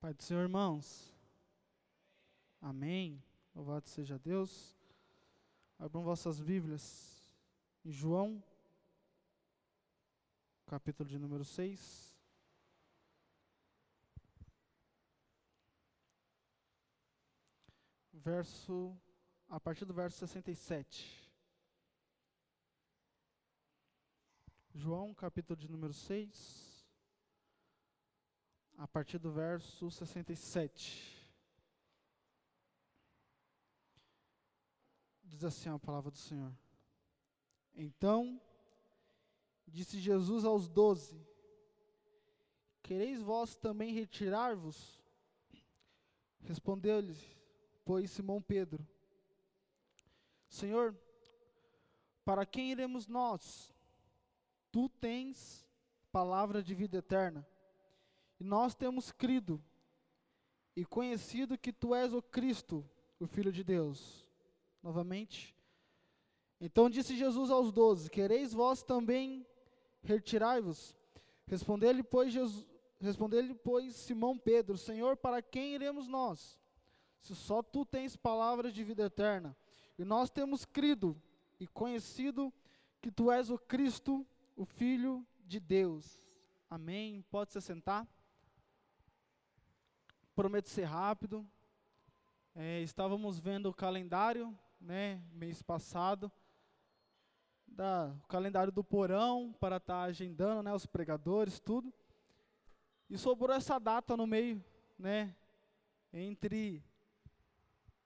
Pai do Senhor, irmãos. Amém. Louvado seja Deus. Abram vossas Bíblias em João, capítulo de número 6. Verso, a partir do verso 67. João, capítulo de número 6, a partir do verso 67. Diz assim a palavra do Senhor. Então, disse Jesus aos doze: Quereis vós também retirar-vos? Respondeu-lhe, pois Simão Pedro: Senhor, para quem iremos nós? Tu tens palavra de vida eterna. E nós temos crido e conhecido que tu és o Cristo, o Filho de Deus. Novamente. Então disse Jesus aos doze: Quereis vós também retirai-vos? Respondeu-lhe, pois, respondeu pois Simão Pedro: Senhor, para quem iremos nós? Se só tu tens palavras de vida eterna. E nós temos crido e conhecido que tu és o Cristo, o Filho de Deus. Amém. Pode se sentar. Prometo ser rápido. É, estávamos vendo o calendário, né, mês passado, da, o calendário do porão para estar tá agendando, né, os pregadores, tudo. E sobrou essa data no meio, né, entre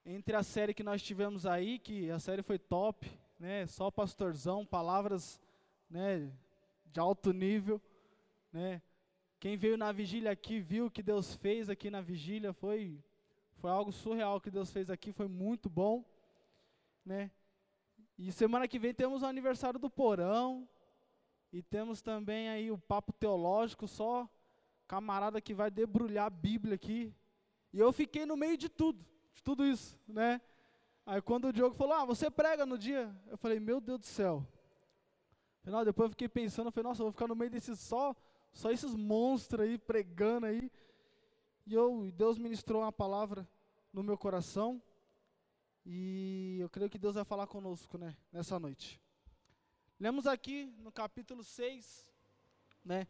entre a série que nós tivemos aí, que a série foi top, né, só pastorzão, palavras, né, de alto nível, né. Quem veio na vigília aqui viu o que Deus fez aqui na vigília, foi foi algo surreal que Deus fez aqui, foi muito bom, né? E semana que vem temos o aniversário do Porão e temos também aí o papo teológico, só camarada que vai debrulhar a Bíblia aqui. E eu fiquei no meio de tudo, de tudo isso, né? Aí quando o Diogo falou: "Ah, você prega no dia?" Eu falei: "Meu Deus do céu". Afinal, depois eu fiquei pensando, eu falei: "Nossa, eu vou ficar no meio desses só só esses monstros aí pregando aí". E eu, Deus ministrou uma palavra no meu coração. E eu creio que Deus vai falar conosco, né, nessa noite. Lemos aqui no capítulo 6, né?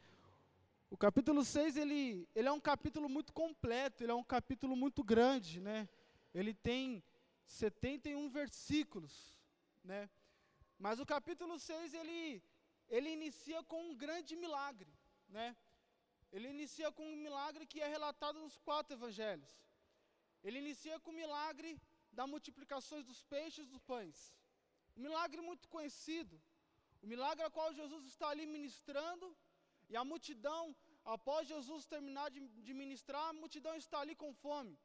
O capítulo 6, ele, ele é um capítulo muito completo, ele é um capítulo muito grande, né? Ele tem 71 versículos, né? Mas o capítulo 6, ele, ele inicia com um grande milagre, né? Ele inicia com um milagre que é relatado nos quatro evangelhos. Ele inicia com o milagre da multiplicação dos peixes e dos pães. Um milagre muito conhecido. O milagre a qual Jesus está ali ministrando e a multidão, após Jesus terminar de, de ministrar, a multidão está ali com fome.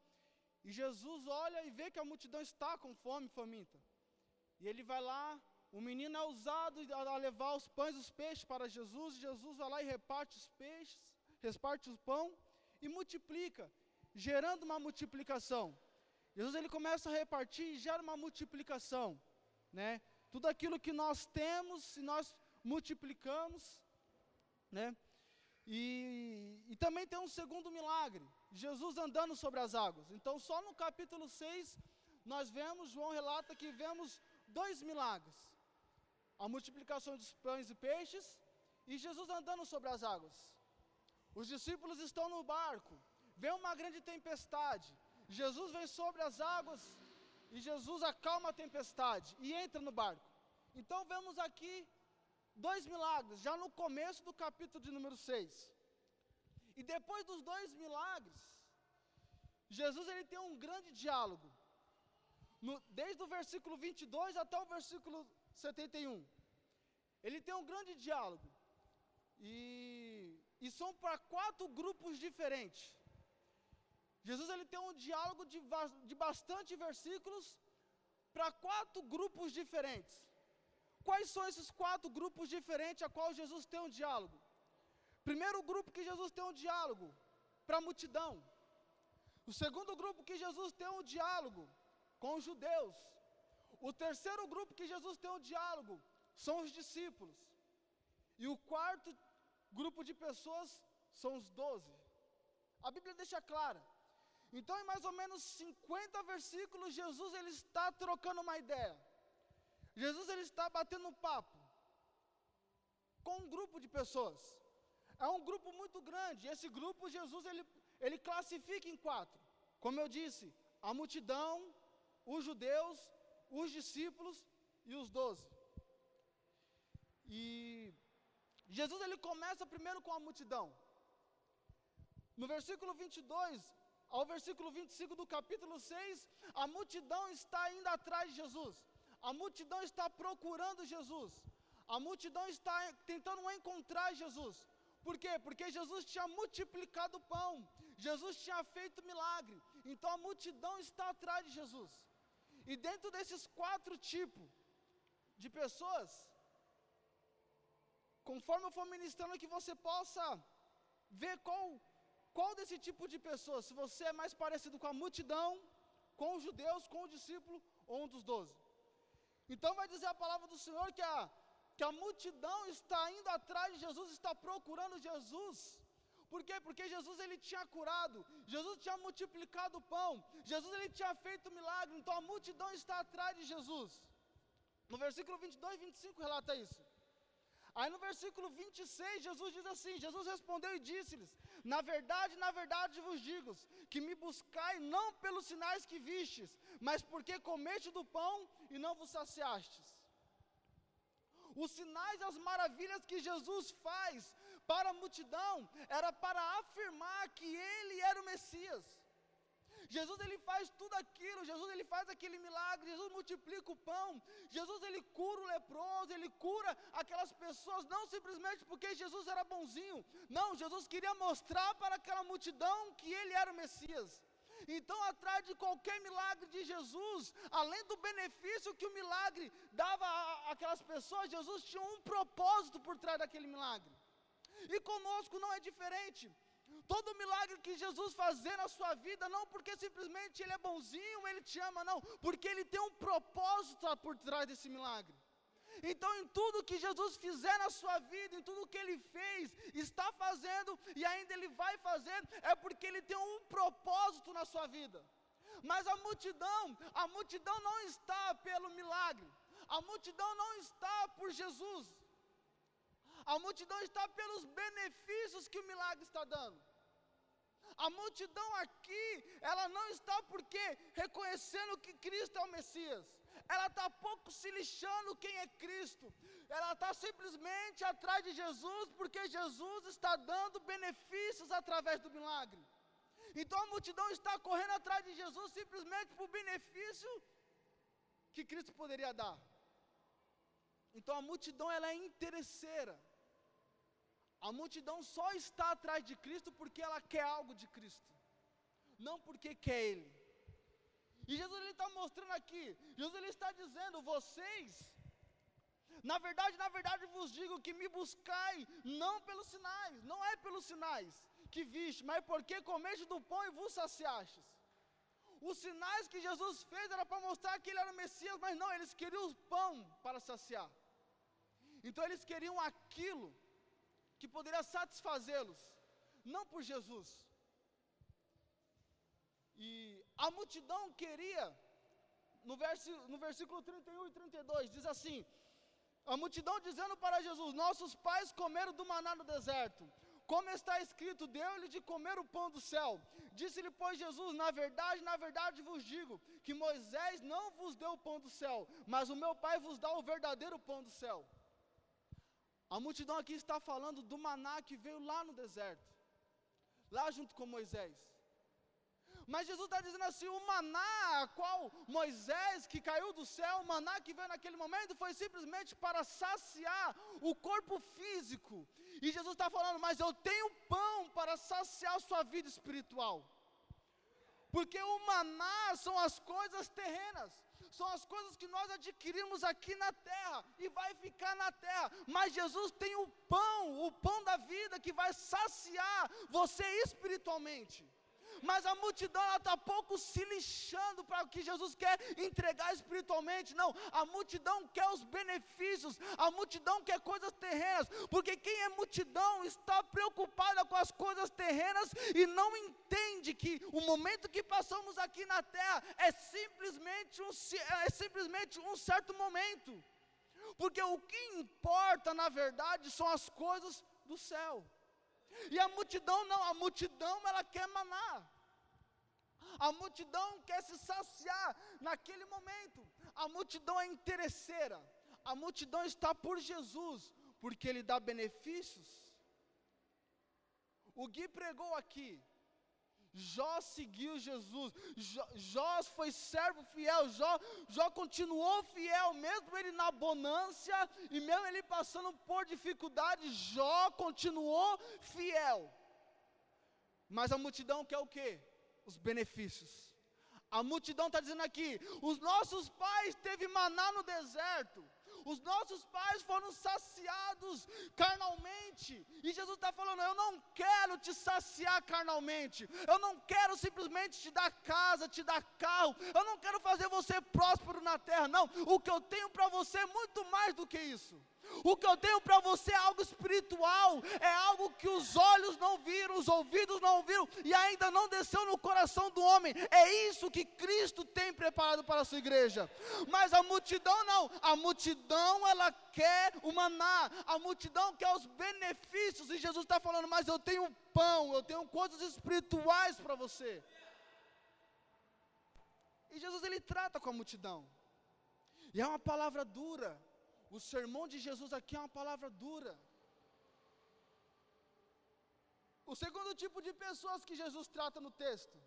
E Jesus olha e vê que a multidão está com fome, faminta. E ele vai lá, o menino é usado a levar os pães e os peixes para Jesus. Jesus vai lá e reparte os peixes, reparte o pão e multiplica, gerando uma multiplicação. Jesus ele começa a repartir e gera uma multiplicação, né? Tudo aquilo que nós temos, se nós multiplicamos, né? E, e também tem um segundo milagre, Jesus andando sobre as águas. Então, só no capítulo 6, nós vemos, João relata que vemos dois milagres: a multiplicação dos pães e peixes e Jesus andando sobre as águas. Os discípulos estão no barco, vem uma grande tempestade. Jesus vem sobre as águas e Jesus acalma a tempestade e entra no barco. Então vemos aqui dois milagres, já no começo do capítulo de número 6. E depois dos dois milagres, Jesus ele tem um grande diálogo. No, desde o versículo 22 até o versículo 71. Ele tem um grande diálogo. E, e são para quatro grupos diferentes. Jesus ele tem um diálogo de, de bastante versículos para quatro grupos diferentes. Quais são esses quatro grupos diferentes a qual Jesus tem um diálogo? Primeiro grupo que Jesus tem um diálogo para a multidão. O segundo grupo que Jesus tem um diálogo com os judeus. O terceiro grupo que Jesus tem um diálogo são os discípulos. E o quarto grupo de pessoas são os doze. A Bíblia deixa clara. Então, em mais ou menos 50 versículos, Jesus ele está trocando uma ideia. Jesus ele está batendo um papo com um grupo de pessoas. É um grupo muito grande. Esse grupo Jesus ele, ele classifica em quatro. Como eu disse, a multidão, os judeus, os discípulos e os doze. E Jesus ele começa primeiro com a multidão. No versículo 22 ao versículo 25 do capítulo 6, a multidão está indo atrás de Jesus. A multidão está procurando Jesus. A multidão está tentando encontrar Jesus. Por quê? Porque Jesus tinha multiplicado o pão. Jesus tinha feito milagre. Então a multidão está atrás de Jesus. E dentro desses quatro tipos de pessoas, conforme eu for ministrando, que você possa ver qual, qual desse tipo de pessoa, se você é mais parecido com a multidão, com os judeus, com o discípulo ou um dos doze. Então vai dizer a palavra do Senhor que a, que a multidão está indo atrás de Jesus, está procurando Jesus. Por quê? Porque Jesus ele tinha curado, Jesus tinha multiplicado o pão, Jesus ele tinha feito milagre, então a multidão está atrás de Jesus. No versículo 22 e 25 relata isso. Aí no versículo 26, Jesus diz assim: Jesus respondeu e disse-lhes: Na verdade, na verdade vos digo, que me buscai não pelos sinais que vistes, mas porque comeste do pão e não vos saciastes. Os sinais e as maravilhas que Jesus faz para a multidão era para afirmar que ele era o Messias. Jesus ele faz tudo aquilo, Jesus ele faz aquele milagre, Jesus multiplica o pão, Jesus ele cura o leproso, ele cura aquelas pessoas, não simplesmente porque Jesus era bonzinho, não, Jesus queria mostrar para aquela multidão que ele era o Messias. Então, atrás de qualquer milagre de Jesus, além do benefício que o milagre dava àquelas pessoas, Jesus tinha um propósito por trás daquele milagre. E conosco não é diferente. Todo milagre que Jesus fazer na sua vida, não porque simplesmente Ele é bonzinho, Ele te ama, não, porque Ele tem um propósito por trás desse milagre. Então, em tudo que Jesus fizer na sua vida, em tudo que Ele fez, está fazendo e ainda Ele vai fazer, é porque Ele tem um propósito na sua vida. Mas a multidão, a multidão não está pelo milagre, a multidão não está por Jesus, a multidão está pelos benefícios que o milagre está dando. A multidão aqui, ela não está porque reconhecendo que Cristo é o Messias. Ela está pouco se lixando quem é Cristo. Ela está simplesmente atrás de Jesus porque Jesus está dando benefícios através do milagre. Então a multidão está correndo atrás de Jesus simplesmente por benefício que Cristo poderia dar. Então a multidão ela é interesseira. A multidão só está atrás de Cristo porque ela quer algo de Cristo, não porque quer Ele. E Jesus ele está mostrando aqui, Jesus ele está dizendo: vocês, na verdade, na verdade vos digo que me buscai não pelos sinais, não é pelos sinais que viste, mas porque comeste do pão e vos saciastes. Os sinais que Jesus fez era para mostrar que ele era o Messias, mas não, eles queriam o pão para saciar. Então eles queriam aquilo que poderia satisfazê-los, não por Jesus. E a multidão queria, no, verso, no versículo 31 e 32, diz assim: a multidão dizendo para Jesus: Nossos pais comeram do maná no deserto. Como está escrito, deu-lhe de comer o pão do céu. Disse-lhe, pois, Jesus: Na verdade, na verdade vos digo, que Moisés não vos deu o pão do céu, mas o meu Pai vos dá o verdadeiro pão do céu. A multidão aqui está falando do maná que veio lá no deserto, lá junto com Moisés. Mas Jesus está dizendo assim: o maná, a qual Moisés que caiu do céu, o maná que veio naquele momento, foi simplesmente para saciar o corpo físico. E Jesus está falando: mas eu tenho pão para saciar a sua vida espiritual. Porque o maná são as coisas terrenas são as coisas que nós adquirimos aqui na terra e vai ficar na terra. Mas Jesus tem o pão, o pão da vida que vai saciar você espiritualmente. Mas a multidão está pouco se lixando para o que Jesus quer entregar espiritualmente. Não, a multidão quer os benefícios, a multidão quer coisas terrenas, porque quem é multidão está preocupada com as coisas terrenas e não entende que o momento que passamos aqui na terra é simplesmente um, é simplesmente um certo momento. Porque o que importa, na verdade, são as coisas do céu. E a multidão não, a multidão ela quer maná. A multidão quer se saciar naquele momento. A multidão é interesseira. A multidão está por Jesus, porque ele dá benefícios. O Gui pregou aqui Jó seguiu Jesus, Jó, Jó, foi servo fiel, Jó, Jó continuou fiel, mesmo ele na bonância e mesmo ele passando por dificuldade, Jó continuou fiel. Mas a multidão quer o que? Os benefícios. A multidão está dizendo aqui: os nossos pais teve maná no deserto. Os nossos pais foram saciados carnalmente. E Jesus está falando: Eu não quero te saciar carnalmente. Eu não quero simplesmente te dar casa, te dar carro. Eu não quero fazer você próspero na terra. Não. O que eu tenho para você é muito mais do que isso. O que eu tenho para você é algo espiritual, é algo que os olhos não viram, os ouvidos não ouviram e ainda não desceu no coração do homem. É isso que Cristo tem preparado para a sua igreja. Mas a multidão não, a multidão ela quer o maná, a multidão quer os benefícios, e Jesus está falando, mas eu tenho pão, eu tenho coisas espirituais para você. E Jesus ele trata com a multidão. E é uma palavra dura, o sermão de Jesus aqui é uma palavra dura. O segundo tipo de pessoas que Jesus trata no texto.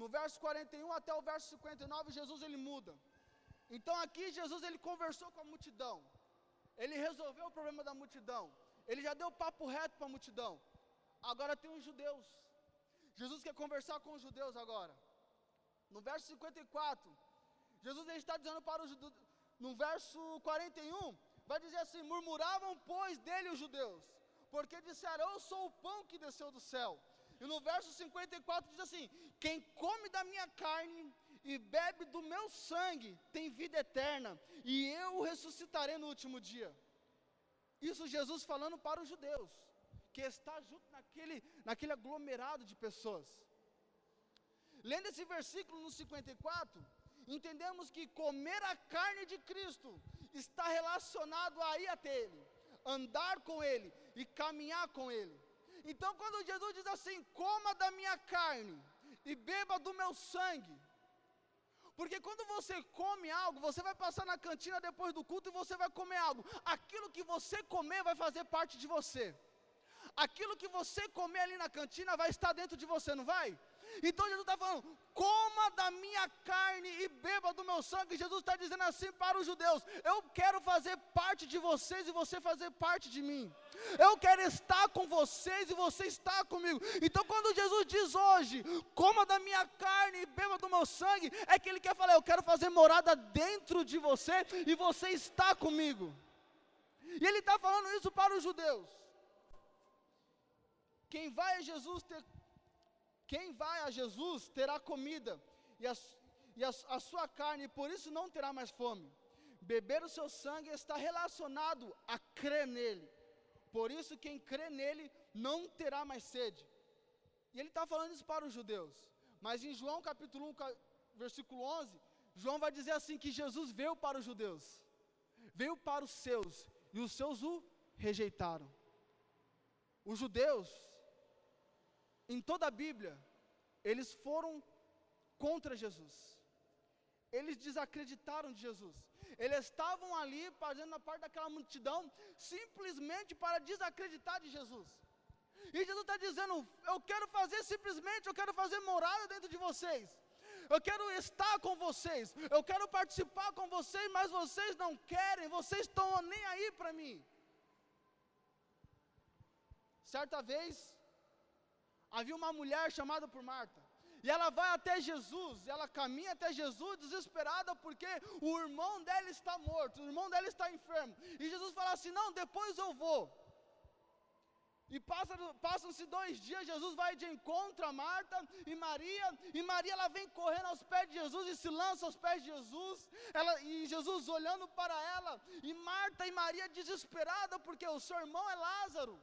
No verso 41 até o verso 59, Jesus ele muda. Então aqui Jesus ele conversou com a multidão. Ele resolveu o problema da multidão. Ele já deu papo reto para a multidão. Agora tem os judeus. Jesus quer conversar com os judeus agora. No verso 54, Jesus ele está dizendo para os no verso 41, vai dizer assim: murmuravam, pois, dele os judeus, porque disseram: Eu sou o pão que desceu do céu. E no verso 54 diz assim: Quem come da minha carne e bebe do meu sangue tem vida eterna, e eu o ressuscitarei no último dia. Isso Jesus falando para os judeus, que está junto naquele, naquele aglomerado de pessoas. Lendo esse versículo no 54, entendemos que comer a carne de Cristo está relacionado a ir até Ele, andar com Ele e caminhar com Ele. Então, quando Jesus diz assim: coma da minha carne e beba do meu sangue, porque quando você come algo, você vai passar na cantina depois do culto e você vai comer algo. Aquilo que você comer vai fazer parte de você. Aquilo que você comer ali na cantina vai estar dentro de você, não vai? Então Jesus está falando: coma da minha carne e beba do meu sangue. Jesus está dizendo assim para os judeus: eu quero fazer parte de vocês e você fazer parte de mim. Eu quero estar com vocês e você está comigo. Então, quando Jesus diz hoje, coma da minha carne e beba do meu sangue, é que Ele quer falar: eu quero fazer morada dentro de você e você está comigo. E Ele está falando isso para os judeus. Quem vai a Jesus ter quem vai a Jesus terá comida e, a, e a, a sua carne, por isso não terá mais fome. Beber o seu sangue está relacionado a crer nele. Por isso, quem crê nele não terá mais sede. E ele está falando isso para os judeus. Mas em João capítulo 1, versículo 11, João vai dizer assim: que Jesus veio para os judeus, veio para os seus, e os seus o rejeitaram. Os judeus em toda a Bíblia, eles foram contra Jesus. Eles desacreditaram de Jesus. Eles estavam ali fazendo parte daquela multidão simplesmente para desacreditar de Jesus. E Jesus está dizendo: Eu quero fazer simplesmente, eu quero fazer morada dentro de vocês. Eu quero estar com vocês, eu quero participar com vocês, mas vocês não querem, vocês estão nem aí para mim. Certa vez, havia uma mulher chamada por Marta. E ela vai até Jesus, ela caminha até Jesus desesperada porque o irmão dela está morto, o irmão dela está enfermo. E Jesus fala assim: Não, depois eu vou. E passam-se dois dias, Jesus vai de encontro a Marta e Maria, e Maria ela vem correndo aos pés de Jesus e se lança aos pés de Jesus, ela, e Jesus olhando para ela, e Marta e Maria desesperada, porque o seu irmão é Lázaro,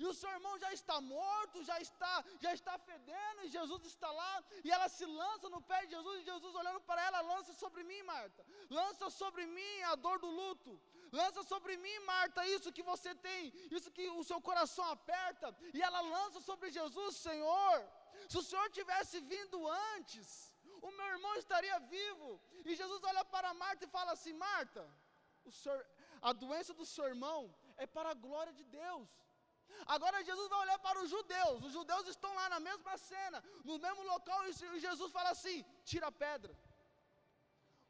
e o seu irmão já está morto, já está, já está fedendo, e Jesus está lá, e ela se lança no pé de Jesus, e Jesus olhando para ela, lança sobre mim, Marta, lança sobre mim a dor do luto, lança sobre mim, Marta, isso que você tem, isso que o seu coração aperta, e ela lança sobre Jesus, Senhor, se o Senhor tivesse vindo antes, o meu irmão estaria vivo, e Jesus olha para Marta e fala assim: Marta, senhor, a doença do seu irmão é para a glória de Deus. Agora Jesus vai olhar para os judeus, os judeus estão lá na mesma cena, no mesmo local, e Jesus fala assim: tira a pedra,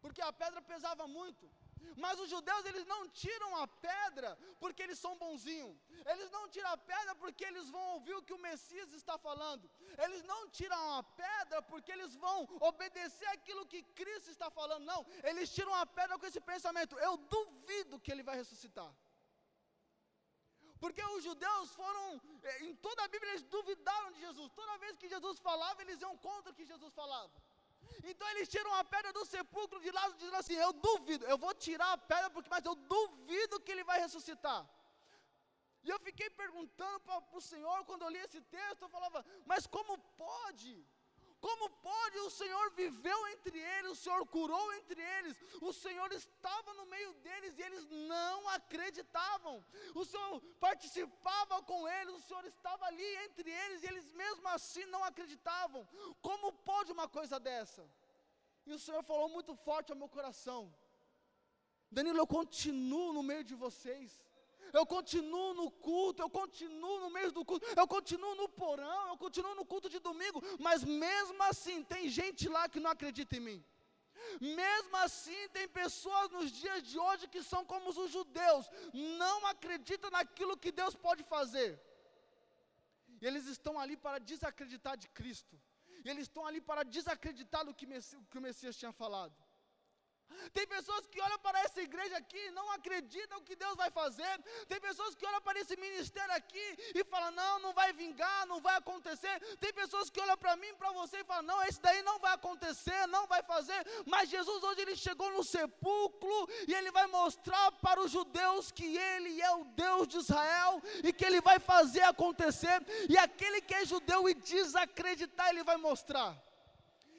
porque a pedra pesava muito. Mas os judeus eles não tiram a pedra porque eles são bonzinhos. Eles não tiram a pedra porque eles vão ouvir o que o Messias está falando. Eles não tiram a pedra porque eles vão obedecer aquilo que Cristo está falando. Não, eles tiram a pedra com esse pensamento. Eu duvido que ele vai ressuscitar. Porque os judeus foram, eh, em toda a Bíblia, eles duvidaram de Jesus. Toda vez que Jesus falava, eles iam contra o que Jesus falava. Então eles tiram a pedra do sepulcro de Lázaro, dizendo assim: Eu duvido, eu vou tirar a pedra, porque, mas eu duvido que ele vai ressuscitar. E eu fiquei perguntando para o Senhor, quando eu li esse texto, eu falava: Mas como pode? Como pode o Senhor viveu entre eles, o Senhor curou entre eles, o Senhor estava no meio deles e eles não acreditavam. O Senhor participava com eles, o Senhor estava ali entre eles e eles mesmo assim não acreditavam. Como pode uma coisa dessa? E o Senhor falou muito forte ao meu coração. Danilo, eu continuo no meio de vocês eu continuo no culto, eu continuo no meio do culto, eu continuo no porão, eu continuo no culto de domingo, mas mesmo assim tem gente lá que não acredita em mim. Mesmo assim, tem pessoas nos dias de hoje que são como os judeus, não acreditam naquilo que Deus pode fazer. E eles estão ali para desacreditar de Cristo. E eles estão ali para desacreditar do que, que o Messias tinha falado. Tem pessoas que olham para essa igreja aqui e não acreditam que Deus vai fazer. Tem pessoas que olham para esse ministério aqui e falam: não, não vai vingar, não vai acontecer. Tem pessoas que olham para mim, para você e falam: não, esse daí não vai acontecer, não vai fazer. Mas Jesus hoje ele chegou no sepulcro e ele vai mostrar para os judeus que ele é o Deus de Israel e que ele vai fazer acontecer. E aquele que é judeu e desacreditar, ele vai mostrar.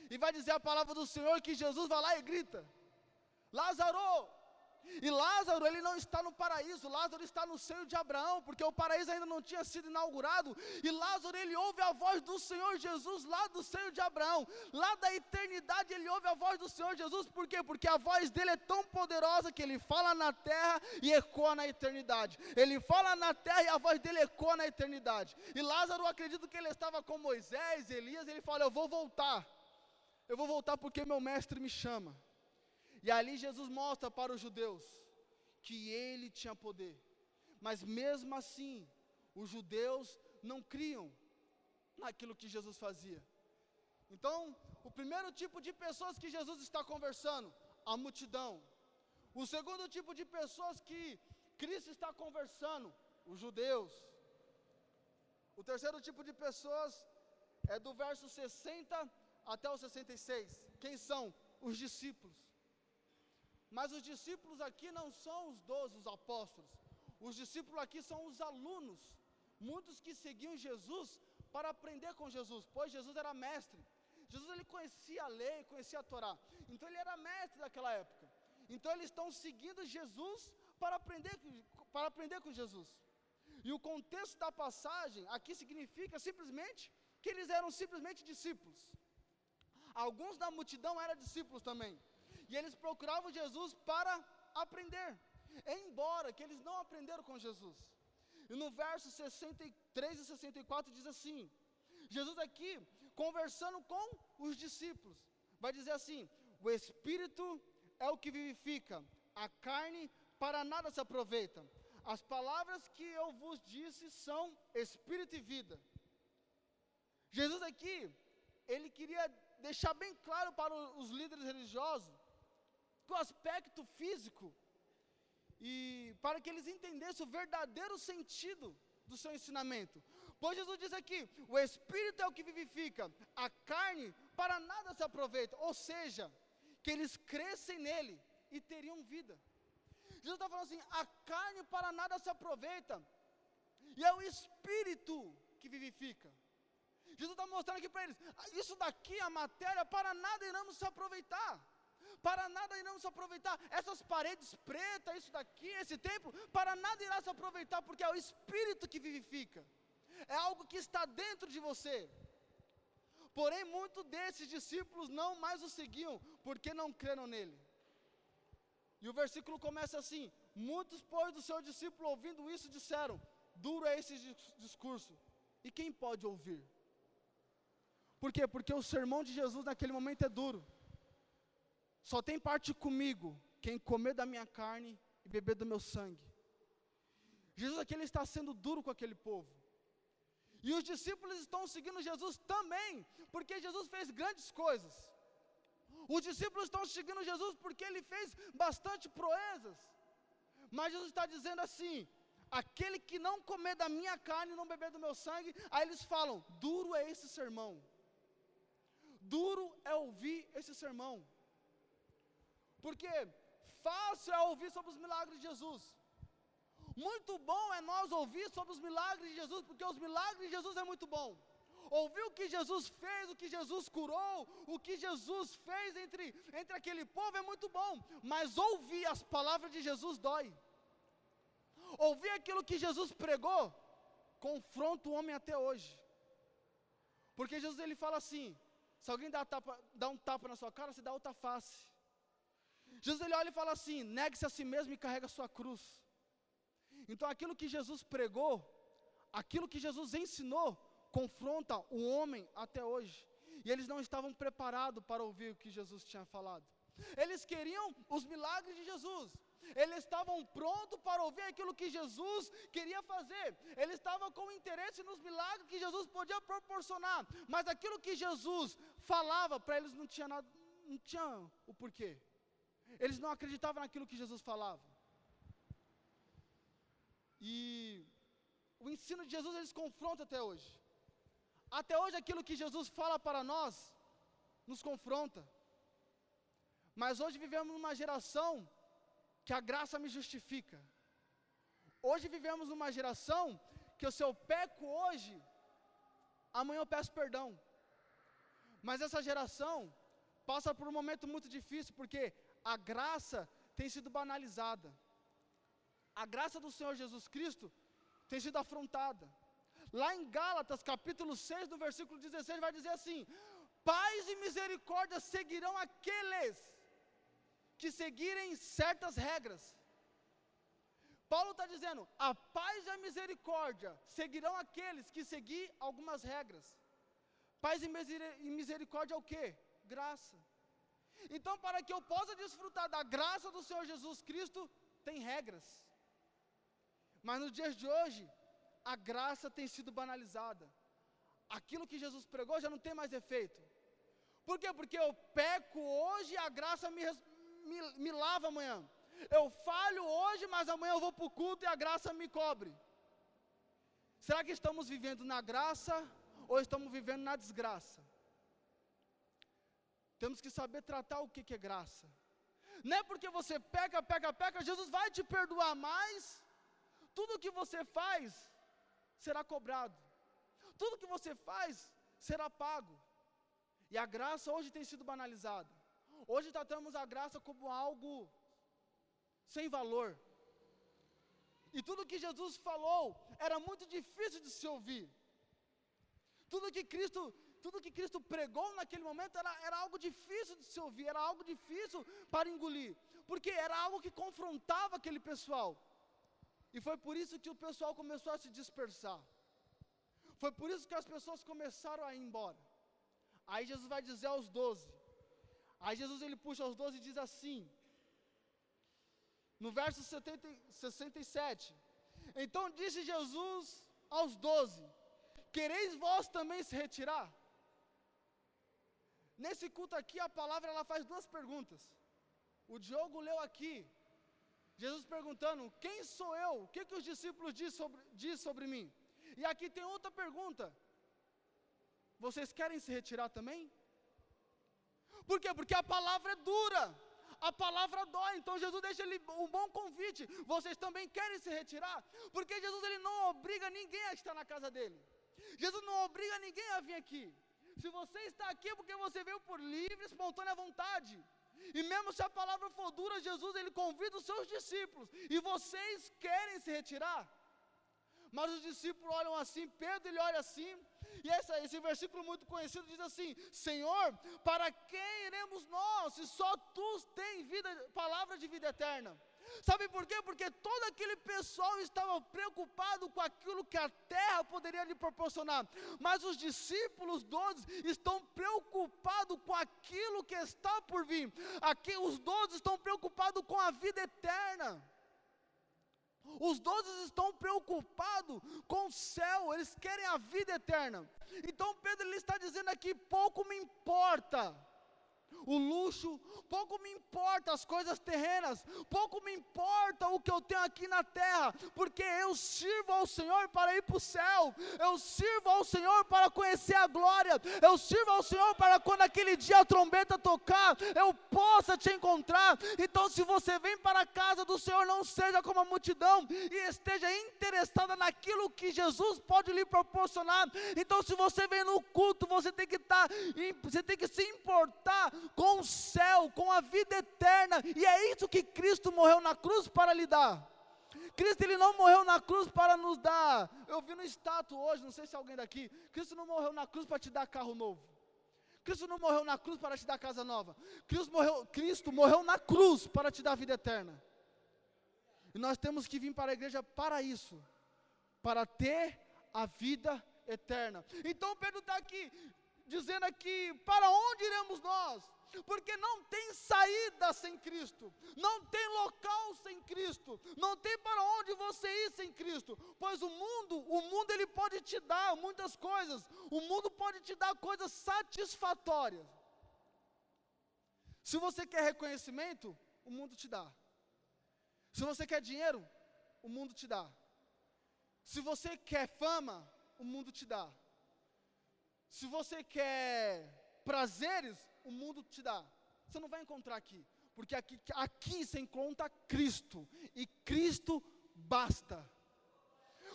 E vai dizer a palavra do Senhor que Jesus vai lá e grita. Lázaro! E Lázaro, ele não está no paraíso, Lázaro está no seio de Abraão, porque o paraíso ainda não tinha sido inaugurado. E Lázaro, ele ouve a voz do Senhor Jesus lá do seio de Abraão, lá da eternidade, ele ouve a voz do Senhor Jesus, por quê? Porque a voz dele é tão poderosa que ele fala na terra e ecoa na eternidade. Ele fala na terra e a voz dele ecoa na eternidade. E Lázaro, acredito que ele estava com Moisés, Elias, ele fala: Eu vou voltar, eu vou voltar porque meu mestre me chama. E ali Jesus mostra para os judeus que ele tinha poder. Mas mesmo assim, os judeus não criam naquilo que Jesus fazia. Então, o primeiro tipo de pessoas que Jesus está conversando, a multidão. O segundo tipo de pessoas que Cristo está conversando, os judeus. O terceiro tipo de pessoas é do verso 60 até o 66. Quem são? Os discípulos. Mas os discípulos aqui não são os doze, os apóstolos. Os discípulos aqui são os alunos. Muitos que seguiam Jesus para aprender com Jesus, pois Jesus era mestre. Jesus ele conhecia a lei, conhecia a Torá. Então ele era mestre daquela época. Então eles estão seguindo Jesus para aprender, para aprender com Jesus. E o contexto da passagem aqui significa simplesmente que eles eram simplesmente discípulos. Alguns da multidão eram discípulos também. E eles procuravam Jesus para aprender, embora que eles não aprenderam com Jesus. E no verso 63 e 64 diz assim: Jesus aqui conversando com os discípulos, vai dizer assim: o espírito é o que vivifica, a carne para nada se aproveita. As palavras que eu vos disse são espírito e vida. Jesus aqui, ele queria deixar bem claro para os líderes religiosos o aspecto físico e para que eles entendessem o verdadeiro sentido do seu ensinamento. Pois Jesus diz aqui: o Espírito é o que vivifica, a carne para nada se aproveita. Ou seja, que eles crescem nele e teriam vida. Jesus está falando assim: a carne para nada se aproveita, e é o Espírito que vivifica. Jesus está mostrando aqui para eles: ah, isso daqui, a matéria, para nada iremos se aproveitar. Para nada iremos se aproveitar. Essas paredes pretas, isso daqui, esse templo, para nada irá se aproveitar, porque é o Espírito que vivifica. É algo que está dentro de você. Porém, muitos desses discípulos não mais o seguiam, porque não creram nele. E o versículo começa assim: Muitos, pois, do seu discípulo, ouvindo isso, disseram: Duro é esse discurso. E quem pode ouvir? Por quê? Porque o sermão de Jesus naquele momento é duro. Só tem parte comigo quem comer da minha carne e beber do meu sangue. Jesus aqui ele está sendo duro com aquele povo. E os discípulos estão seguindo Jesus também, porque Jesus fez grandes coisas. Os discípulos estão seguindo Jesus porque ele fez bastante proezas. Mas Jesus está dizendo assim: aquele que não comer da minha carne e não beber do meu sangue, aí eles falam: duro é esse sermão. Duro é ouvir esse sermão. Porque fácil é ouvir sobre os milagres de Jesus. Muito bom é nós ouvir sobre os milagres de Jesus, porque os milagres de Jesus é muito bom. Ouvir o que Jesus fez, o que Jesus curou, o que Jesus fez entre, entre aquele povo é muito bom, mas ouvir as palavras de Jesus dói. Ouvir aquilo que Jesus pregou confronta o homem até hoje. Porque Jesus ele fala assim: se alguém dá, tapa, dá um tapa na sua cara, você dá outra face. Jesus ele olha e fala assim: negue-se a si mesmo e carrega a sua cruz. Então aquilo que Jesus pregou, aquilo que Jesus ensinou, confronta o homem até hoje. E eles não estavam preparados para ouvir o que Jesus tinha falado. Eles queriam os milagres de Jesus. Eles estavam prontos para ouvir aquilo que Jesus queria fazer. Eles estavam com interesse nos milagres que Jesus podia proporcionar. Mas aquilo que Jesus falava para eles não tinha nada, não tinha o porquê. Eles não acreditavam naquilo que Jesus falava. E o ensino de Jesus eles confrontam até hoje. Até hoje aquilo que Jesus fala para nós nos confronta. Mas hoje vivemos numa geração que a graça me justifica. Hoje vivemos numa geração que se eu peco hoje, amanhã eu peço perdão. Mas essa geração passa por um momento muito difícil, porque a graça tem sido banalizada. A graça do Senhor Jesus Cristo tem sido afrontada. Lá em Gálatas, capítulo 6, no versículo 16, vai dizer assim: Paz e misericórdia seguirão aqueles que seguirem certas regras. Paulo está dizendo: a paz e a misericórdia seguirão aqueles que seguir algumas regras. Paz e misericórdia é o que? Graça. Então, para que eu possa desfrutar da graça do Senhor Jesus Cristo, tem regras. Mas nos dias de hoje, a graça tem sido banalizada. Aquilo que Jesus pregou já não tem mais efeito. Por quê? Porque eu peco hoje e a graça me, me, me lava amanhã. Eu falho hoje, mas amanhã eu vou para o culto e a graça me cobre. Será que estamos vivendo na graça ou estamos vivendo na desgraça? Temos que saber tratar o que, é graça. Não é porque você peca, peca, peca, Jesus vai te perdoar mais. Tudo que você faz será cobrado. Tudo que você faz será pago. E a graça hoje tem sido banalizada. Hoje tratamos a graça como algo sem valor. E tudo que Jesus falou era muito difícil de se ouvir. Tudo que Cristo, tudo que Cristo pregou naquele momento era, era algo difícil de se ouvir, era algo difícil para engolir, porque era algo que confrontava aquele pessoal. E foi por isso que o pessoal começou a se dispersar. Foi por isso que as pessoas começaram a ir embora. Aí Jesus vai dizer aos doze, Aí Jesus ele puxa os doze e diz assim, no verso 70, 67, então disse Jesus aos doze: Quereis vós também se retirar? Nesse culto aqui, a palavra ela faz duas perguntas. O Diogo leu aqui, Jesus perguntando: Quem sou eu? O que, que os discípulos diz sobre, diz sobre mim? E aqui tem outra pergunta: vocês querem se retirar também? Por quê? Porque a palavra é dura, a palavra dói. Então Jesus deixa ele um bom convite. Vocês também querem se retirar? Porque Jesus ele não obriga ninguém a estar na casa dele. Jesus não obriga ninguém a vir aqui. Se você está aqui é porque você veio por livre, espontânea vontade. E mesmo se a palavra for dura, Jesus ele convida os seus discípulos. E vocês querem se retirar? Mas os discípulos olham assim, Pedro ele olha assim, e essa, esse versículo muito conhecido diz assim: Senhor, para quem iremos nós, se só tu tens vida, palavra de vida eterna? Sabe por quê? Porque todo aquele pessoal estava preocupado com aquilo que a terra poderia lhe proporcionar, mas os discípulos doze estão preocupados com aquilo que está por vir. Aqui os doze estão preocupados com a vida eterna. Os doze estão preocupados com o céu, eles querem a vida eterna. Então Pedro ele está dizendo aqui: pouco me importa o luxo, pouco me importa as coisas terrenas, pouco me importa o que eu tenho aqui na terra, porque eu sirvo ao Senhor para ir para o céu, eu sirvo ao Senhor para conhecer a glória, eu sirvo ao Senhor para quando aquele dia a trombeta tocar, eu possa te encontrar. Então, se você vem para a casa do Senhor, não seja como a multidão e esteja interessada naquilo que Jesus pode lhe proporcionar. Então, se você vem no culto, você tem que estar, tá você tem que se importar com o céu, com a vida eterna, e é isso que Cristo morreu na cruz para lhe dar. Cristo ele não morreu na cruz para nos dar. Eu vi no status hoje, não sei se é alguém daqui. Cristo não morreu na cruz para te dar carro novo. Cristo não morreu na cruz para te dar casa nova. Cristo morreu, Cristo morreu na cruz para te dar vida eterna. E nós temos que vir para a igreja para isso, para ter a vida eterna. Então Pedro está aqui, dizendo aqui: para onde iremos nós? Porque não tem saída sem Cristo, não tem local sem Cristo, não tem para onde você ir sem Cristo, pois o mundo, o mundo ele pode te dar muitas coisas, o mundo pode te dar coisas satisfatórias. Se você quer reconhecimento, o mundo te dá. Se você quer dinheiro, o mundo te dá. Se você quer fama, o mundo te dá. Se você quer prazeres, o mundo te dá. Você não vai encontrar aqui, porque aqui, aqui você encontra Cristo, e Cristo basta.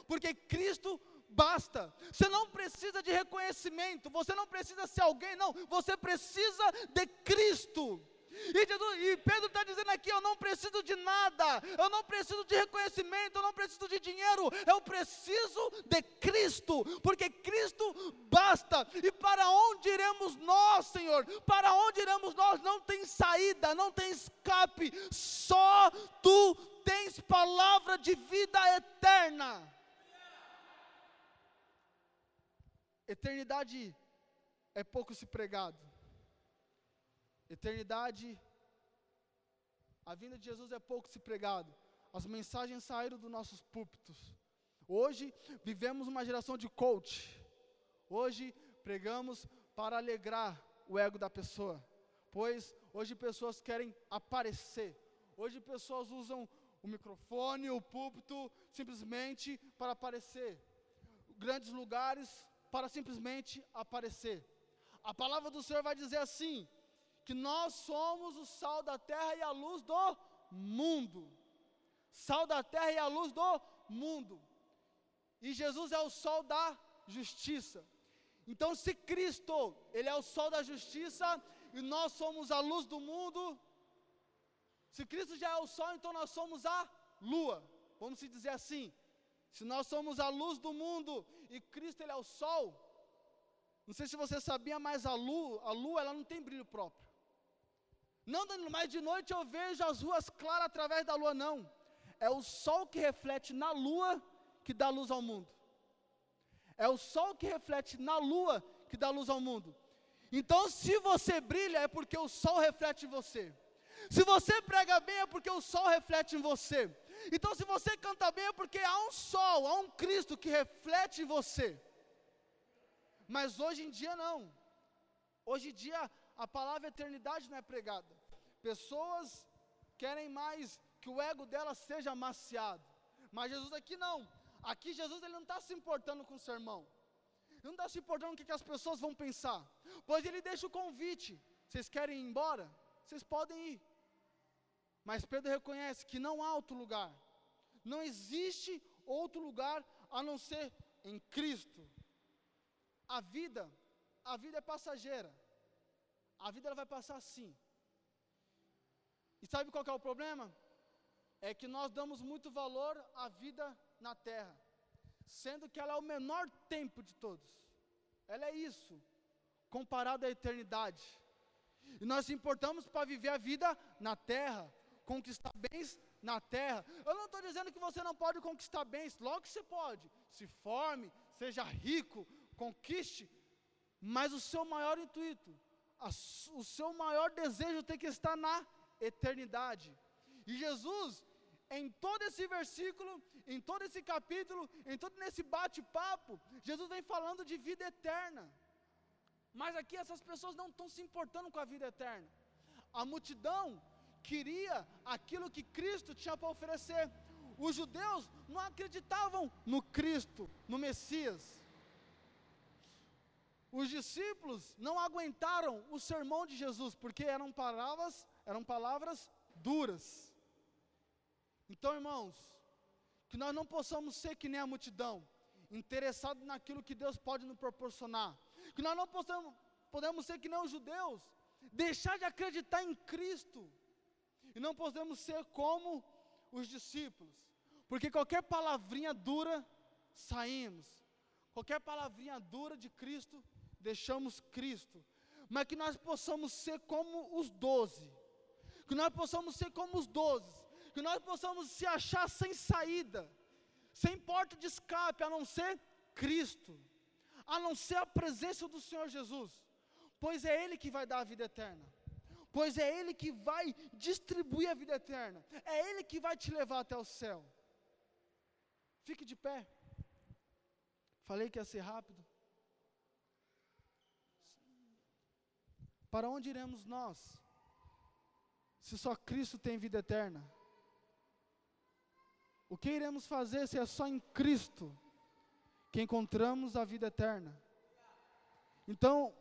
Porque Cristo basta. Você não precisa de reconhecimento, você não precisa ser alguém, não, você precisa de Cristo. E, Jesus, e Pedro está dizendo aqui: eu não preciso de nada, eu não preciso de reconhecimento, eu não preciso de dinheiro, eu preciso de Cristo, porque Cristo basta. E para onde iremos nós, Senhor? Para onde iremos nós? Não tem saída, não tem escape, só tu tens palavra de vida eterna. Eternidade é pouco se pregado. Eternidade, a vinda de Jesus é pouco se pregado. As mensagens saíram dos nossos púlpitos. Hoje vivemos uma geração de coach. Hoje pregamos para alegrar o ego da pessoa. Pois hoje pessoas querem aparecer. Hoje pessoas usam o microfone, o púlpito, simplesmente para aparecer. Grandes lugares para simplesmente aparecer. A palavra do Senhor vai dizer assim: que nós somos o sal da terra e a luz do mundo. Sal da terra e a luz do mundo. E Jesus é o sol da justiça. Então, se Cristo, Ele é o sol da justiça, e nós somos a luz do mundo, se Cristo já é o sol, então nós somos a lua. Vamos se dizer assim. Se nós somos a luz do mundo e Cristo ele é o sol, não sei se você sabia, mas a lua, a lua ela não tem brilho próprio. Não, Danilo, mas de noite eu vejo as ruas claras através da lua, não. É o sol que reflete na lua que dá luz ao mundo. É o sol que reflete na lua que dá luz ao mundo. Então, se você brilha, é porque o sol reflete em você. Se você prega bem, é porque o sol reflete em você. Então, se você canta bem, é porque há um sol, há um Cristo que reflete em você. Mas hoje em dia, não. Hoje em dia, a palavra eternidade não é pregada. Pessoas querem mais que o ego dela seja amaciado. Mas Jesus aqui não. Aqui Jesus ele não está se importando com o sermão. Ele não está se importando com o que, que as pessoas vão pensar. Pois ele deixa o convite. Vocês querem ir embora? Vocês podem ir. Mas Pedro reconhece que não há outro lugar. Não existe outro lugar a não ser em Cristo. A vida, a vida é passageira. A vida ela vai passar assim. E sabe qual é o problema? É que nós damos muito valor à vida na terra, sendo que ela é o menor tempo de todos. Ela é isso, comparado à eternidade. E nós importamos para viver a vida na terra, conquistar bens na terra. Eu não estou dizendo que você não pode conquistar bens, logo que você pode. Se forme, seja rico, conquiste, mas o seu maior intuito, a, o seu maior desejo tem que estar na eternidade. E Jesus, em todo esse versículo, em todo esse capítulo, em todo esse bate-papo, Jesus vem falando de vida eterna. Mas aqui essas pessoas não estão se importando com a vida eterna. A multidão queria aquilo que Cristo tinha para oferecer. Os judeus não acreditavam no Cristo, no Messias. Os discípulos não aguentaram o sermão de Jesus, porque eram palavras, eram palavras duras. Então, irmãos, que nós não possamos ser que nem a multidão, interessados naquilo que Deus pode nos proporcionar. Que nós não possamos, podemos ser que nem os judeus, deixar de acreditar em Cristo. E não podemos ser como os discípulos, porque qualquer palavrinha dura, saímos. Qualquer palavrinha dura de Cristo, deixamos Cristo. Mas que nós possamos ser como os doze, que nós possamos ser como os doze, que nós possamos se achar sem saída, sem porta de escape, a não ser Cristo, a não ser a presença do Senhor Jesus, pois é Ele que vai dar a vida eterna pois é Ele que vai distribuir a vida eterna, é Ele que vai te levar até o céu. Fique de pé. Falei que ia ser rápido. Para onde iremos nós? Se só Cristo tem vida eterna? O que iremos fazer se é só em Cristo que encontramos a vida eterna? Então,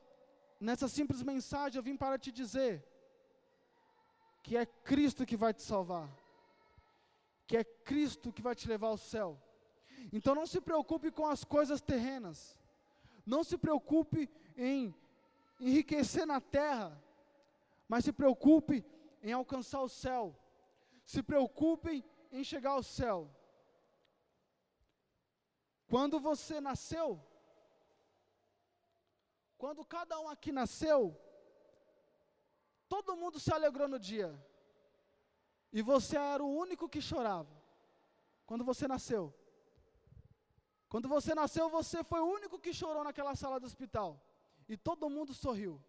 nessa simples mensagem eu vim para te dizer que é Cristo que vai te salvar, que é Cristo que vai te levar ao céu. Então não se preocupe com as coisas terrenas, não se preocupe em enriquecer na terra, mas se preocupe em alcançar o céu, se preocupe em chegar ao céu. Quando você nasceu, quando cada um aqui nasceu, Todo mundo se alegrou no dia. E você era o único que chorava. Quando você nasceu. Quando você nasceu, você foi o único que chorou naquela sala do hospital. E todo mundo sorriu.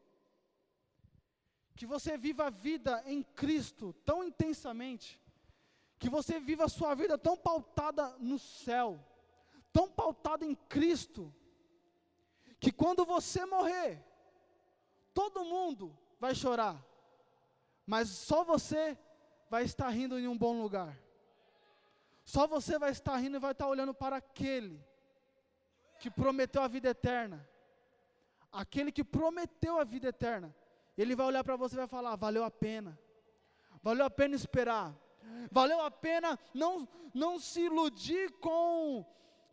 Que você viva a vida em Cristo tão intensamente. Que você viva a sua vida tão pautada no céu. Tão pautada em Cristo. Que quando você morrer, todo mundo vai chorar, mas só você vai estar rindo em um bom lugar. Só você vai estar rindo e vai estar olhando para aquele que prometeu a vida eterna. Aquele que prometeu a vida eterna. Ele vai olhar para você e vai falar: valeu a pena. Valeu a pena esperar. Valeu a pena não, não se iludir com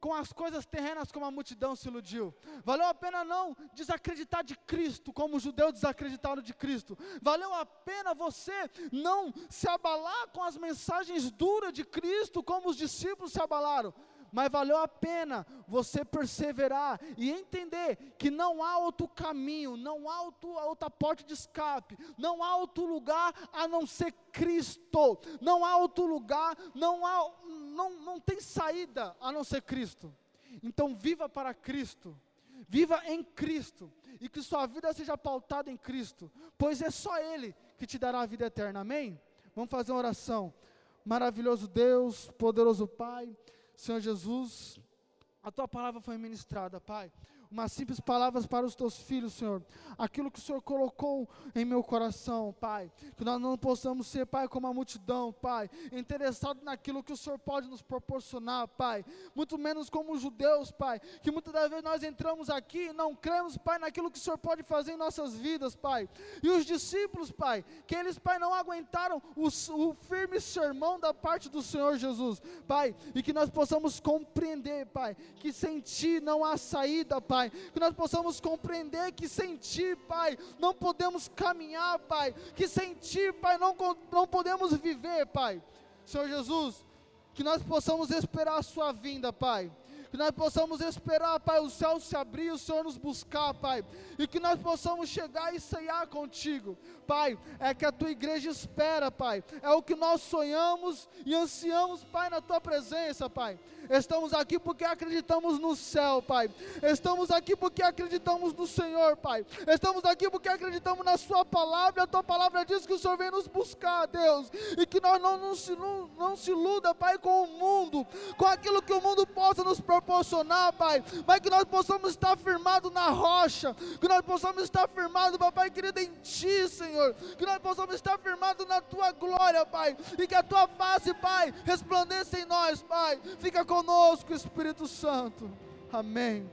com as coisas terrenas como a multidão se iludiu. Valeu a pena não desacreditar de Cristo, como os judeus desacreditaram de Cristo. Valeu a pena você não se abalar com as mensagens duras de Cristo, como os discípulos se abalaram mas valeu a pena você perseverar e entender que não há outro caminho, não há outro, outra porta de escape, não há outro lugar a não ser Cristo, não há outro lugar, não há, não, não tem saída a não ser Cristo. Então viva para Cristo, viva em Cristo e que sua vida seja pautada em Cristo, pois é só Ele que te dará a vida eterna. Amém? Vamos fazer uma oração. Maravilhoso Deus, poderoso Pai. Senhor Jesus, a tua palavra foi ministrada, Pai. Umas simples palavras para os teus filhos, Senhor. Aquilo que o Senhor colocou em meu coração, Pai. Que nós não possamos ser, Pai, como a multidão, Pai, interessado naquilo que o Senhor pode nos proporcionar, Pai. Muito menos como os judeus, Pai, que muitas das vezes nós entramos aqui e não cremos, Pai, naquilo que o Senhor pode fazer em nossas vidas, Pai. E os discípulos, Pai, que eles, Pai, não aguentaram o, o firme sermão da parte do Senhor Jesus, Pai, e que nós possamos compreender, Pai, que sem Ti não há saída, Pai, que nós possamos compreender que sem Ti, Pai, não podemos caminhar, Pai, que sem Ti, Pai, não, não podemos viver, Pai. Senhor Jesus, que nós possamos esperar a Sua vinda, Pai que nós possamos esperar, Pai, o céu se abrir, o Senhor nos buscar, Pai, e que nós possamos chegar e ceiar contigo, Pai, é que a tua igreja espera, Pai, é o que nós sonhamos e ansiamos, Pai, na tua presença, Pai. Estamos aqui porque acreditamos no céu, Pai. Estamos aqui porque acreditamos no Senhor, Pai. Estamos aqui porque acreditamos na Sua palavra. A Tua palavra diz que o Senhor vem nos buscar, Deus. E que nós não, não, se, não, não se iluda, Pai, com o mundo, com aquilo que o mundo possa nos proporcionar, Pai. Mas que nós possamos estar firmados na rocha. Que nós possamos estar firmados, Papai querido, em Ti, Senhor. Que nós possamos estar firmados na Tua glória, Pai. E que a Tua face, Pai, resplandeça em nós, Pai. Fica com conosco, Espírito Santo. Amém.